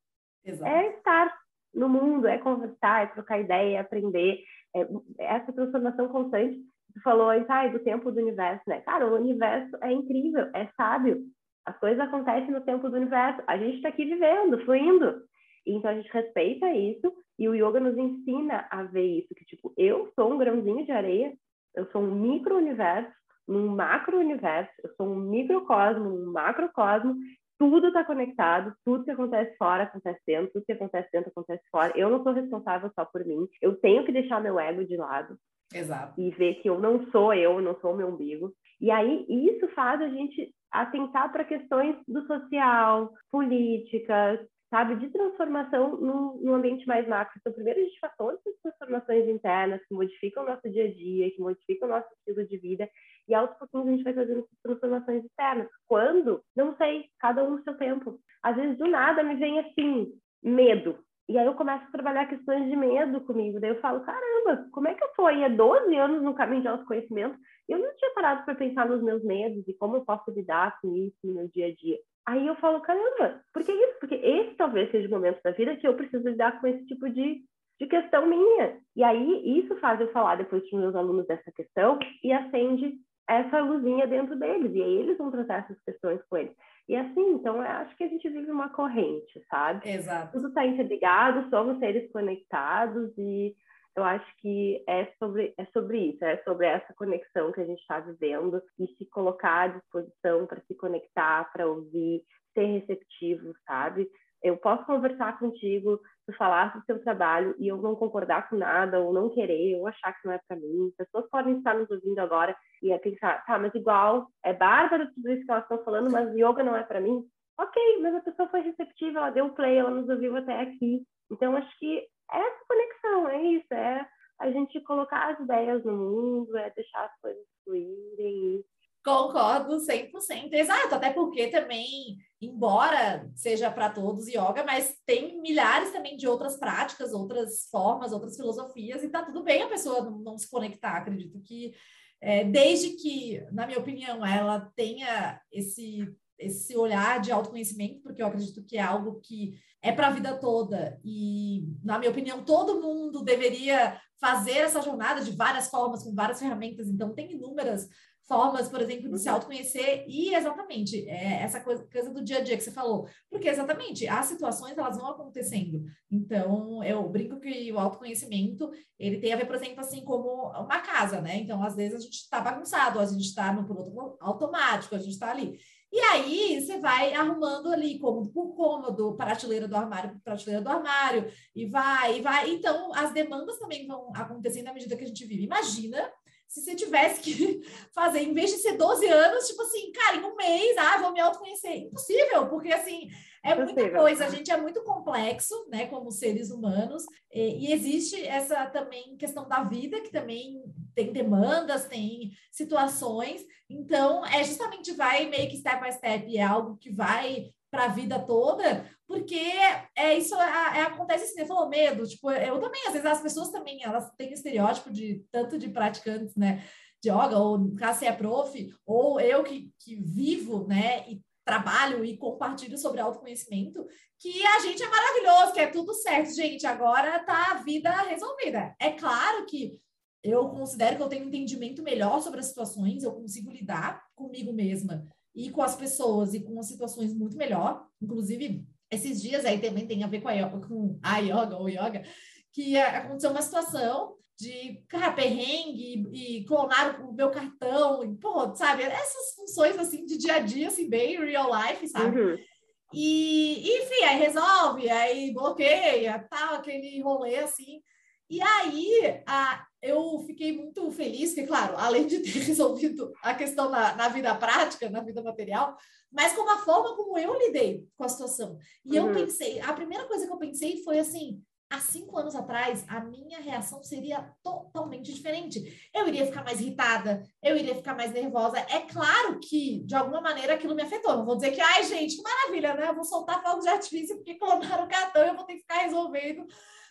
Exato. É estar no mundo, é conversar, é trocar ideia, é aprender, é, é essa transformação constante. Tu falou aí, ah, do tempo do universo, né? Cara, o universo é incrível, é sábio. As coisas acontecem no tempo do universo. A gente está aqui vivendo, fluindo. Então a gente respeita isso e o yoga nos ensina a ver isso, que tipo, eu sou um grãozinho de areia, eu sou um micro-universo, num macro-universo, eu sou um microcosmo, um macrocosmo, tudo está conectado, tudo que acontece fora acontece dentro, tudo que acontece dentro acontece fora. Eu não sou responsável só por mim. Eu tenho que deixar meu ego de lado. Exato. E ver que eu não sou eu, não sou o meu umbigo. E aí isso faz a gente atentar para questões do social, políticas, sabe, de transformação num, num, ambiente mais macro. Então, primeiro a gente faz todas essas transformações internas que modificam o nosso dia a dia, que modificam o nosso estilo de vida, e aos pouquinhos a gente vai fazendo transformações externas. Quando? Não sei, cada um no seu tempo. Às vezes, do nada, me vem assim, medo. E aí eu começo a trabalhar questões de medo comigo. Daí eu falo, caramba, como é que eu tô aí há 12 anos no caminho de autoconhecimento? Eu não tinha parado para pensar nos meus medos e como eu posso lidar com isso no meu dia a dia. Aí eu falo, caramba, por que isso? Porque esse talvez seja o momento da vida que eu preciso lidar com esse tipo de, de questão minha. E aí isso faz eu falar depois para os meus alunos dessa questão e acende essa luzinha dentro deles. E aí eles vão tratar essas questões com eles. E assim, então eu acho que a gente vive uma corrente, sabe? Exato. Tudo está interligado, somos seres conectados e eu acho que é sobre, é sobre isso, é sobre essa conexão que a gente está vivendo e se colocar à disposição para se conectar, para ouvir, ser receptivo, sabe? Eu posso conversar contigo, tu falar do seu trabalho e eu não concordar com nada, ou não querer, ou achar que não é para mim. Pessoas podem estar nos ouvindo agora e pensar, tá, mas igual, é bárbaro tudo isso que elas estão falando, mas yoga não é para mim. Ok, mas a pessoa foi receptiva, ela deu play, ela nos ouviu até aqui. Então, acho que é essa conexão, é isso, é a gente colocar as ideias no mundo, é deixar as coisas fluírem. Concordo 100%, exato, até porque também, embora seja para todos yoga, mas tem milhares também de outras práticas, outras formas, outras filosofias, e tá tudo bem a pessoa não, se conectar, acredito que é, desde que, na minha opinião, ela tenha esse esse olhar de autoconhecimento, porque eu acredito que é algo que é para a vida toda. E, na minha opinião, todo mundo deveria fazer essa jornada de várias formas, com várias ferramentas. Então, tem inúmeras formas, por exemplo, de se uhum. autoconhecer e exatamente é, essa coisa, coisa, do dia a dia que você falou, porque exatamente as situações elas vão acontecendo. Então eu brinco que o autoconhecimento ele tem a ver, por exemplo, assim como uma casa, né? Então às vezes a gente está bagunçado, a gente está no piloto automático, a gente está ali. E aí você vai arrumando ali cômodo por cômodo, prateleira do armário por prateleira do armário, e vai, e vai. Então, as demandas também vão acontecendo à medida que a gente vive. Imagina se você tivesse que fazer, em vez de ser 12 anos, tipo assim, cara, em um mês, ah, vou me autoconhecer. Impossível, porque assim, é muita coisa, a gente é muito complexo, né, como seres humanos, e, e, existe essa também questão da vida, que também tem demandas, tem situações, então é justamente vai meio que step by step, é algo que vai para a vida toda, porque é isso é, é acontece assim, você falou medo, tipo, eu também, às vezes as pessoas também, elas têm estereótipo de tanto de praticantes, né, de yoga, ou no caso você é prof, ou eu que, que vivo, né, e trabalho e compartilho sobre autoconhecimento, que a gente é maravilhoso, que é tudo certo, gente, agora tá a vida resolvida. É claro que eu considero que eu tenho um entendimento melhor sobre as situações, eu consigo lidar comigo mesma e com as pessoas e com as situações muito melhor. Inclusive, esses dias aí também tem a ver com a, com a yoga ou yoga, que aconteceu uma situação de, cara, perrengue e, clonaram o meu cartão, e, pô, sabe? Essas funções, assim, de dia a dia, assim, bem real life, sabe? Uhum. E, enfim, aí resolve, aí bloqueia, tal, aquele rolê, assim. E aí, a, eu fiquei muito feliz, porque, claro, além de ter resolvido a questão na, na, vida prática, na vida material, mas com a forma como eu lidei com a situação. E uhum. eu pensei, a primeira coisa que eu pensei foi assim: há cinco anos atrás, a minha reação seria totalmente diferente. Eu iria ficar mais irritada, eu iria ficar mais nervosa. É claro que, de alguma maneira, aquilo me afetou. Não vou dizer que, ai, gente, que maravilha, né? Eu vou soltar fogos de artifício porque clonaram o cartão e eu vou ter que ficar resolvendo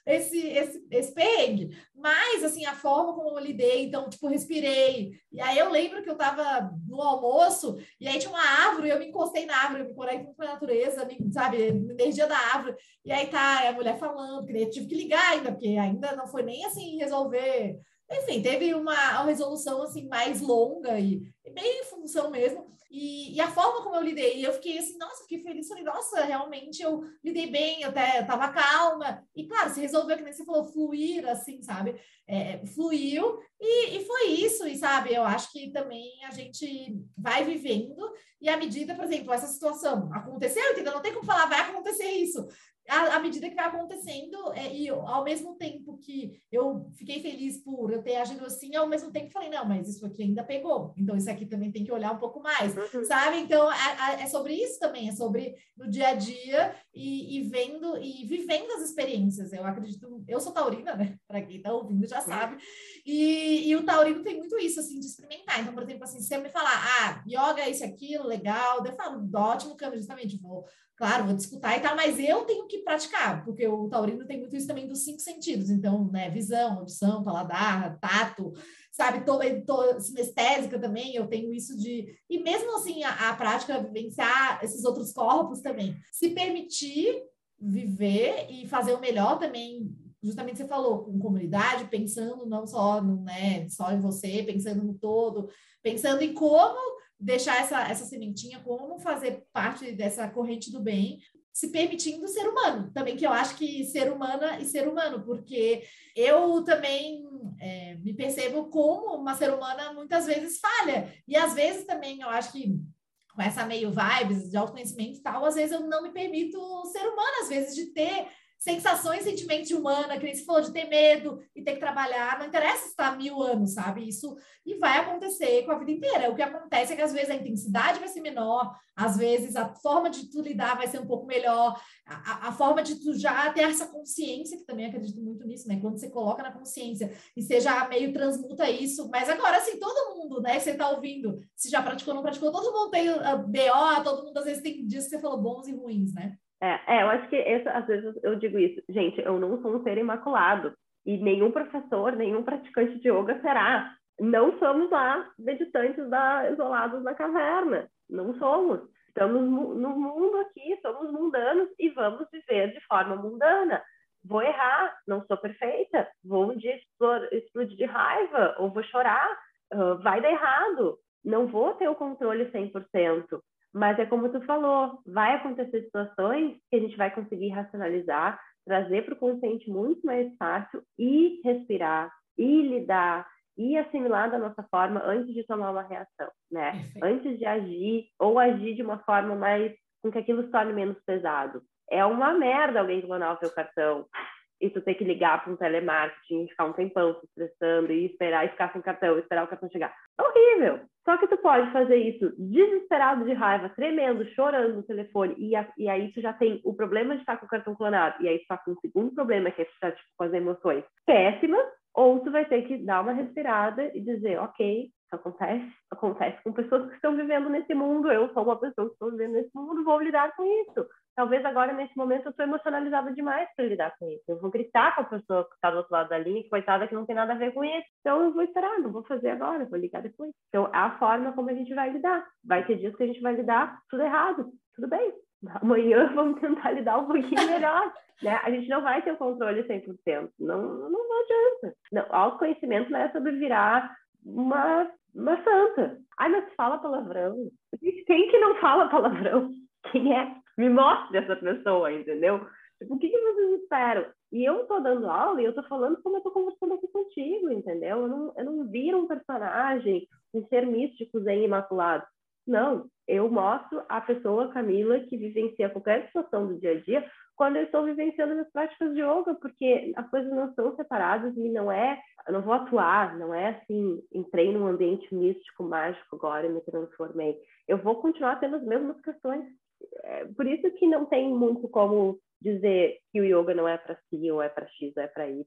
esse, esse, esse perrengue. Mas, assim, a forma como eu lidei, então, tipo, respirei. E aí eu lembro que eu tava no almoço, e aí tinha uma árvore, eu me encostei na árvore, eu me conecto com a natureza, sabe, energia da árvore. E aí tá a mulher falando, que tive que ligar ainda, porque ainda não foi nem assim resolver. Enfim, teve uma, uma resolução assim mais longa e, e bem em função mesmo. E, e, a forma como eu lidei, eu fiquei assim, nossa, fiquei feliz, falei, nossa, realmente eu lidei bem, até estava calma. E claro, se resolveu, que nem você falou, fluir, assim, sabe? É, fluiu e, e foi isso, e sabe? Eu acho que também a gente vai vivendo e à medida, por exemplo, essa situação aconteceu, entendeu? Não tem como falar, vai acontecer isso à, medida que vai acontecendo, é, e eu, ao mesmo tempo que eu fiquei feliz por eu ter agido assim, ao mesmo tempo falei, não, mas isso aqui ainda pegou, então isso aqui também tem que olhar um pouco mais, uhum. sabe? Então, é, é, sobre isso também, é sobre no dia a dia e, e, vendo e vivendo as experiências. Eu acredito, eu sou taurina, né? Para quem está ouvindo já sabe, e, e, o taurino tem muito isso, assim, de experimentar. Então, por exemplo, assim, se você me falar, ah, yoga é isso, aquilo, legal, eu falo, ótimo câmbio, justamente, vou claro, vou discutir e tal, mas eu tenho que praticar, porque o taurino tem muito isso também dos cinco sentidos, então, né, visão, audição, paladar, tato, sabe, toda sinestésica também, eu tenho isso de, e mesmo assim, a, a prática, vivenciar esses outros corpos também, se permitir viver e fazer o melhor também, justamente você falou, com comunidade, pensando não só, no, né, só em você, pensando no todo, pensando em como deixar essa, essa sementinha, como fazer parte dessa corrente do bem, se permitindo ser humano. Também que eu acho que ser humana e ser humano, porque eu também é, me percebo como uma ser humana muitas vezes falha. E às vezes também eu acho que com essa meio vibes de autoconhecimento e tal, às vezes eu não me permito ser humana, às vezes de ter sensações, sentimentos de humana, que nem se falou de ter medo e ter que trabalhar, não interessa estar mil anos, sabe? Isso e vai acontecer com a vida inteira. O que acontece é que às vezes a intensidade vai ser menor, às vezes a forma de tu lidar vai ser um pouco melhor, a, a forma de tu já ter essa consciência, que também acredito muito nisso, né? Quando você coloca na consciência e você já meio transmuta isso, mas agora, assim, todo mundo, né, você tá ouvindo, se já praticou ou não praticou, todo mundo tem uh, BO, todo mundo às vezes tem dias que você falou bons e ruins, né? É, é, eu acho que esse, às vezes eu digo isso, gente, eu não sou um ser imaculado e nenhum professor, nenhum praticante de yoga será. Não somos lá meditantes da, isolados na caverna, não somos. Estamos no mundo aqui, somos mundanos e vamos viver de forma mundana. Vou errar, não sou perfeita, vou um dia explodir de raiva ou vou chorar, uh, vai dar errado, não vou ter o controle 100%. Mas é como tu falou, vai acontecer situações que a gente vai conseguir racionalizar, trazer para o consciente muito mais fácil e respirar, e lidar, e assimilar da nossa forma antes de tomar uma reação, né? Perfeito. Antes de agir, ou agir de uma forma mais com que aquilo se torne menos pesado. É uma merda alguém clonar o seu cartão e tu ter que ligar para um telemarketing, ficar um tempão se estressando e esperar e ficar sem cartão, esperar o cartão chegar. Horrível. Só que tu pode fazer isso desesperado de raiva, tremendo, chorando no telefone, e, a, e aí tu já tem o problema de estar com o cartão clonado, e aí tu tá com o segundo problema, que é tá tipo, com as emoções péssimas, ou tu vai ter que dar uma respirada e dizer, ok, acontece, acontece com pessoas que estão vivendo nesse mundo, eu sou uma pessoa que estou vivendo nesse mundo, vou lidar com isso talvez agora, nesse momento, eu estou emocionalizada demais para lidar com isso. Eu vou gritar com a pessoa que está do outro lado da linha, coitada que não tem nada a ver com isso. Então, eu vou esperar, não vou fazer agora, vou ligar depois. Então, é a forma como a gente vai lidar. Vai ter dias que a gente vai lidar tudo errado, tudo bem. Amanhã vamos tentar lidar um pouquinho melhor. né? A gente não vai ter o controle 100%. Não, não, não adianta. Não, autoconhecimento não é sobre virar uma, uma santa. Ai, mas fala palavrão. Quem que não fala palavrão? Quem é? me mostre essa pessoa, entendeu? Tipo, o que, que vocês esperam? E eu tô dando aula e eu tô falando como eu tô conversando aqui contigo, entendeu? Eu não, eu não viro um personagem, um ser místico, zen imaculado. Não, eu mostro a pessoa, Camila, que vivencia qualquer situação do dia a dia quando eu estou vivenciando as práticas de yoga, porque as coisas não são separadas e não é, eu não vou atuar, não é assim, entrei num ambiente místico, mágico agora e me transformei. Eu vou continuar tendo as mesmas questões, é por isso que não tem muito como dizer que o yoga não é para si, ou é para X, ou é para Y,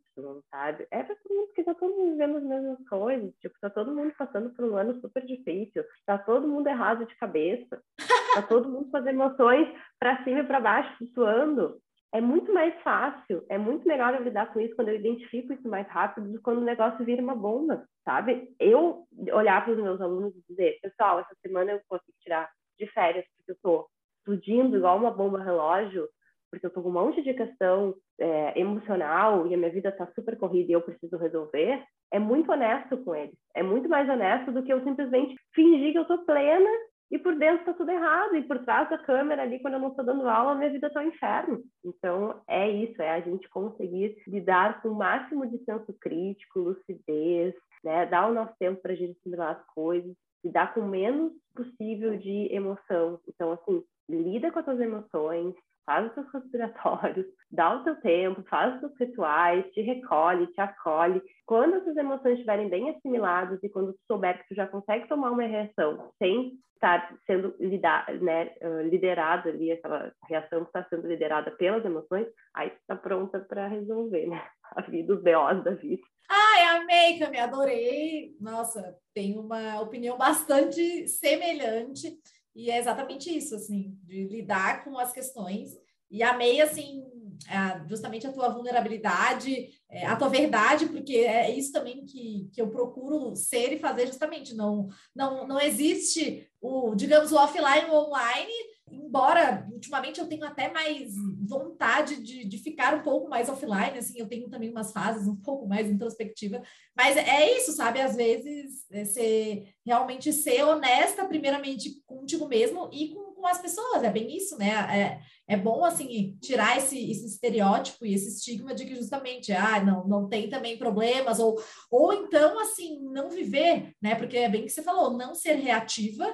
sabe? É para todo mundo, porque tá todo mundo vivendo as mesmas coisas. Tipo, tá todo mundo passando por um ano super difícil, tá todo mundo errado de cabeça, tá todo mundo com as emoções para cima e para baixo, flutuando. É muito mais fácil, é muito melhor eu lidar com isso quando eu identifico isso mais rápido do que quando o negócio vira uma bomba, sabe? Eu olhar para os meus alunos e dizer, pessoal, essa semana eu consigo tirar de férias porque eu tô explodindo igual uma bomba relógio, porque eu tô com um monte de questão é, emocional e a minha vida tá super corrida e eu preciso resolver, é muito honesto com eles. É muito mais honesto do que eu simplesmente fingir que eu tô plena e por dentro tá tudo errado, e por trás da câmera ali, quando eu não tô dando aula, minha vida tá um inferno. Então, é isso, é a gente conseguir lidar com o máximo de senso crítico, lucidez, né? Dar o nosso tempo pra gente assimilar as coisas, lidar com o menos possível de emoção. Então, assim, lida com as suas emoções, faz os seus respiratórios, dá o seu tempo, faz os seus rituais, te recolhe, te acolhe. Quando essas emoções estiverem bem assimiladas e quando tu souber que tu já consegue tomar uma reação sem estar sendo lidar, né, liderada ali, aquela reação que está sendo liderada pelas emoções, aí tu está pronta para resolver, né? A vida, os BOs da vida. Ai, amei, Cami, adorei. Nossa, tem uma opinião bastante semelhante. E é exatamente isso, assim, de lidar com as questões. E amei, assim, justamente a tua vulnerabilidade, é, a tua verdade, porque é isso também que, que eu procuro ser e fazer justamente. Não, não, não existe o, digamos, o offline e o online, embora ultimamente eu tenho até mais vontade de, de ficar um pouco mais offline, assim, eu tenho também umas fases um pouco mais introspectiva, mas é isso, sabe? Às vezes, é ser, realmente ser honesta, primeiramente, contigo mesmo e com, com as pessoas, é bem isso, né? É, é bom, assim, tirar esse, esse estereótipo e esse estigma de que justamente, ah, não, não tem também problemas, ou, ou então, assim, não viver, né? Porque é bem que você falou, não ser reativa,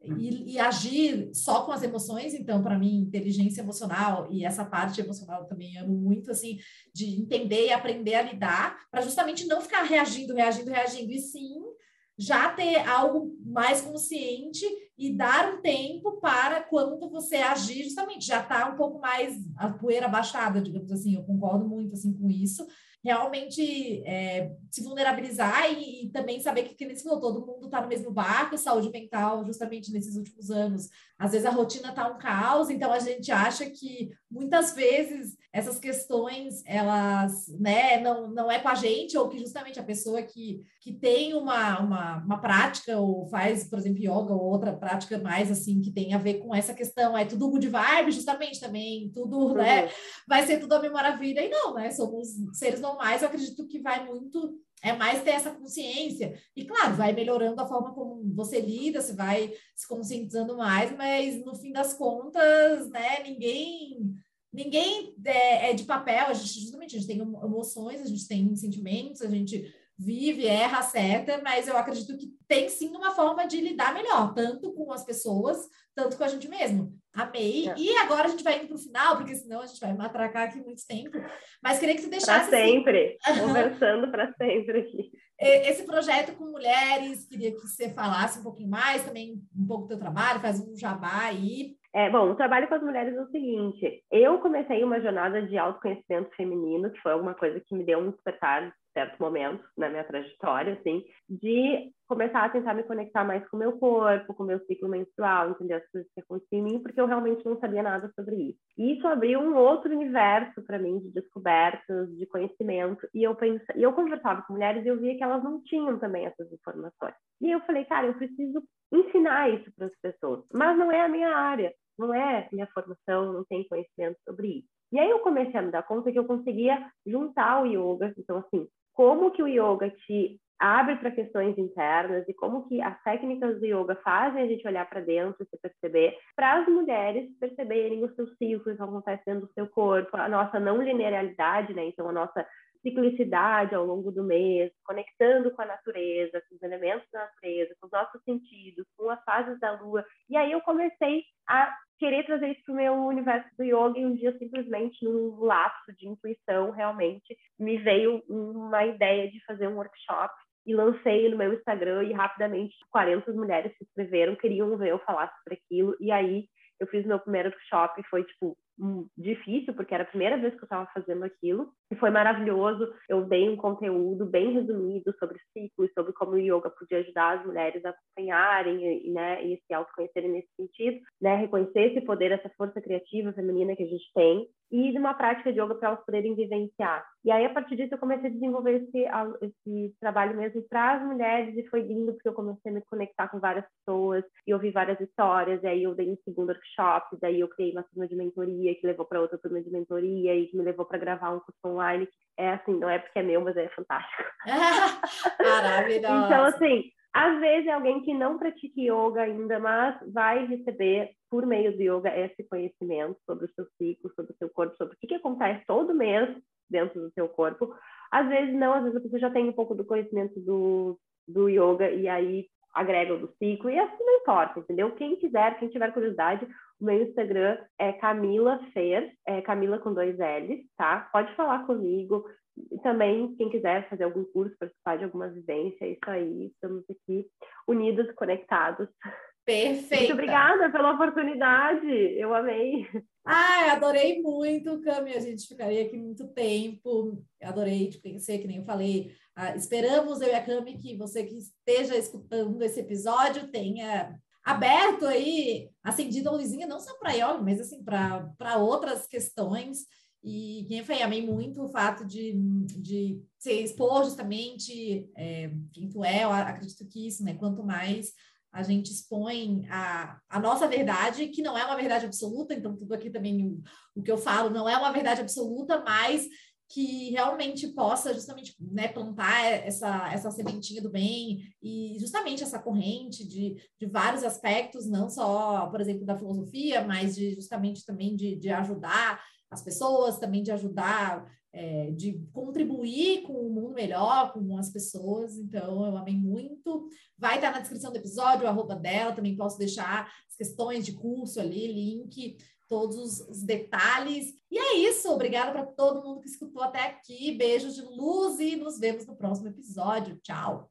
e, e, agir só com as emoções, então, para mim, inteligência emocional e essa parte emocional também amo muito, assim, de entender e aprender a lidar, para justamente não ficar reagindo, reagindo, reagindo, e sim já ter algo mais consciente e dar um tempo para quando você agir, justamente, já está um pouco mais a poeira baixada, digamos assim, eu concordo muito, assim, com isso, realmente é, se vulnerabilizar e, e, também saber que, que nem falou, todo mundo está no mesmo barco, saúde mental, justamente nesses últimos anos. Às vezes a rotina está um caos, então a gente acha que muitas vezes essas questões, elas, né, não, não é com a gente, ou que justamente a pessoa que, que tem uma, uma, uma prática, ou faz, por exemplo, yoga, ou outra prática mais, assim, que tem a ver com essa questão, é tudo good vibe, justamente, também, tudo, né, uhum. né, vai ser tudo a minha maravilha, e não, né, somos seres normais, eu acredito que vai muito é mais ter essa consciência. E, claro, vai melhorando a forma como você lida, você vai se conscientizando mais, mas no fim das contas, né, ninguém ninguém é, é, de papel, a gente justamente a gente tem emoções, a gente tem sentimentos, a gente vive, erra, acerta, mas eu acredito que tem sim uma forma de lidar melhor, tanto com as pessoas, tanto com a gente mesmo. Amei. É. E agora a gente vai indo para o final, porque senão a gente vai matracar aqui muito tempo. Mas queria que você deixasse. Para sempre, assim... conversando para sempre aqui. Esse projeto com mulheres, queria que você falasse um pouquinho mais, também um pouco do teu trabalho, faz um jabá aí. É, bom, o trabalho com as mulheres é o seguinte: eu comecei uma jornada de autoconhecimento feminino, que foi alguma coisa que me deu um despertar certo momento na minha trajetória, assim, de começar a tentar me conectar mais com o meu corpo, com o meu ciclo menstrual, entender as coisas que aconteciam em mim, porque eu realmente não sabia nada sobre isso. E isso abriu um outro universo para mim de descobertas, de conhecimento, e eu pensei, e eu conversava com mulheres e eu via que elas não tinham também essas informações. E eu falei, cara, eu preciso ensinar isso para as pessoas, mas não é a minha área, não é minha formação, não tenho conhecimento sobre isso. E aí eu comecei a me dar conta que eu conseguia juntar o yoga, então assim, como que o yoga te abre para questões internas e como que as técnicas do yoga fazem a gente olhar para dentro, se perceber, para as mulheres perceberem os seus ciclos que acontecem dentro do seu corpo, a nossa não linearidade, né? Então a nossa ciclicidade ao longo do mês, conectando com a natureza, com os elementos da natureza, com os nossos sentidos, com as fases da lua. E aí eu comecei a querer trazer isso para o meu universo do yoga e um dia simplesmente num lapso de intuição realmente me veio uma ideia de fazer um workshop e lancei no meu Instagram e rapidamente 40 mulheres se inscreveram, queriam ver eu falar sobre aquilo e aí eu fiz meu primeiro workshop e foi tipo difícil, porque era a primeira vez que eu estava fazendo aquilo, e foi maravilhoso. Eu dei um conteúdo bem resumido sobre ciclos, sobre como o yoga podia ajudar as mulheres a acompanharem e, né, e se autoconhecerem nesse sentido, né, reconhecer esse poder, essa força criativa feminina que a gente tem, e de uma prática de yoga para elas poderem vivenciar. E aí, a partir disso, eu comecei a desenvolver esse, esse trabalho mesmo para as mulheres, e foi lindo, porque eu comecei a me conectar com várias pessoas, e ouvi várias histórias, e aí eu dei um segundo workshop, daí eu criei uma turma de mentoria, que levou para outra turma de mentoria, e que me levou para gravar um curso online, que é assim, não é porque é meu, mas é fantástico. Maravilhoso! então, assim, às vezes é alguém que não pratica yoga ainda, mas vai receber por meio do yoga esse conhecimento sobre o seu ciclo, sobre o seu corpo, sobre o que, que acontece todo mês dentro do seu corpo. Às vezes não, às vezes a pessoa já tem um pouco do conhecimento do, do yoga e aí agrega o do ciclo, e assim não importa, entendeu? Quem quiser, quem tiver curiosidade, o meu Instagram é Camila Fer, é Camila com dois L's, tá? Pode falar comigo. E também, quem quiser fazer algum curso, participar de alguma vivência, é isso aí, estamos aqui unidos, conectados. Perfeito. Muito obrigada pela oportunidade, eu amei. Ah, adorei muito, Cami. A gente ficaria aqui muito tempo. Adorei te conhecer, que nem eu falei. Ah, esperamos, eu e a Cami, que você que esteja escutando esse episódio tenha aberto aí, acendido a luzinha, não só para yoga, mas assim, para outras questões. E quem foi, amei muito o fato de, de se expor justamente é, quem tu é, eu acredito que isso, né? Quanto mais a gente expõe a, a nossa verdade, que não é uma verdade absoluta, então tudo aqui também o, o que eu falo não é uma verdade absoluta, mas que realmente possa justamente né, plantar essa, essa sementinha do bem e justamente essa corrente de, de vários aspectos, não só, por exemplo, da filosofia, mas de justamente também de, de ajudar as pessoas, também de ajudar, é, de contribuir com o mundo melhor, com as pessoas. Então, eu amei muito. Vai estar na descrição do episódio, o arroba dela, também posso deixar as questões de curso ali, link todos os detalhes. E é isso. Obrigada para todo mundo que escutou até aqui. Beijos de luz e nos vemos no próximo episódio. Tchau.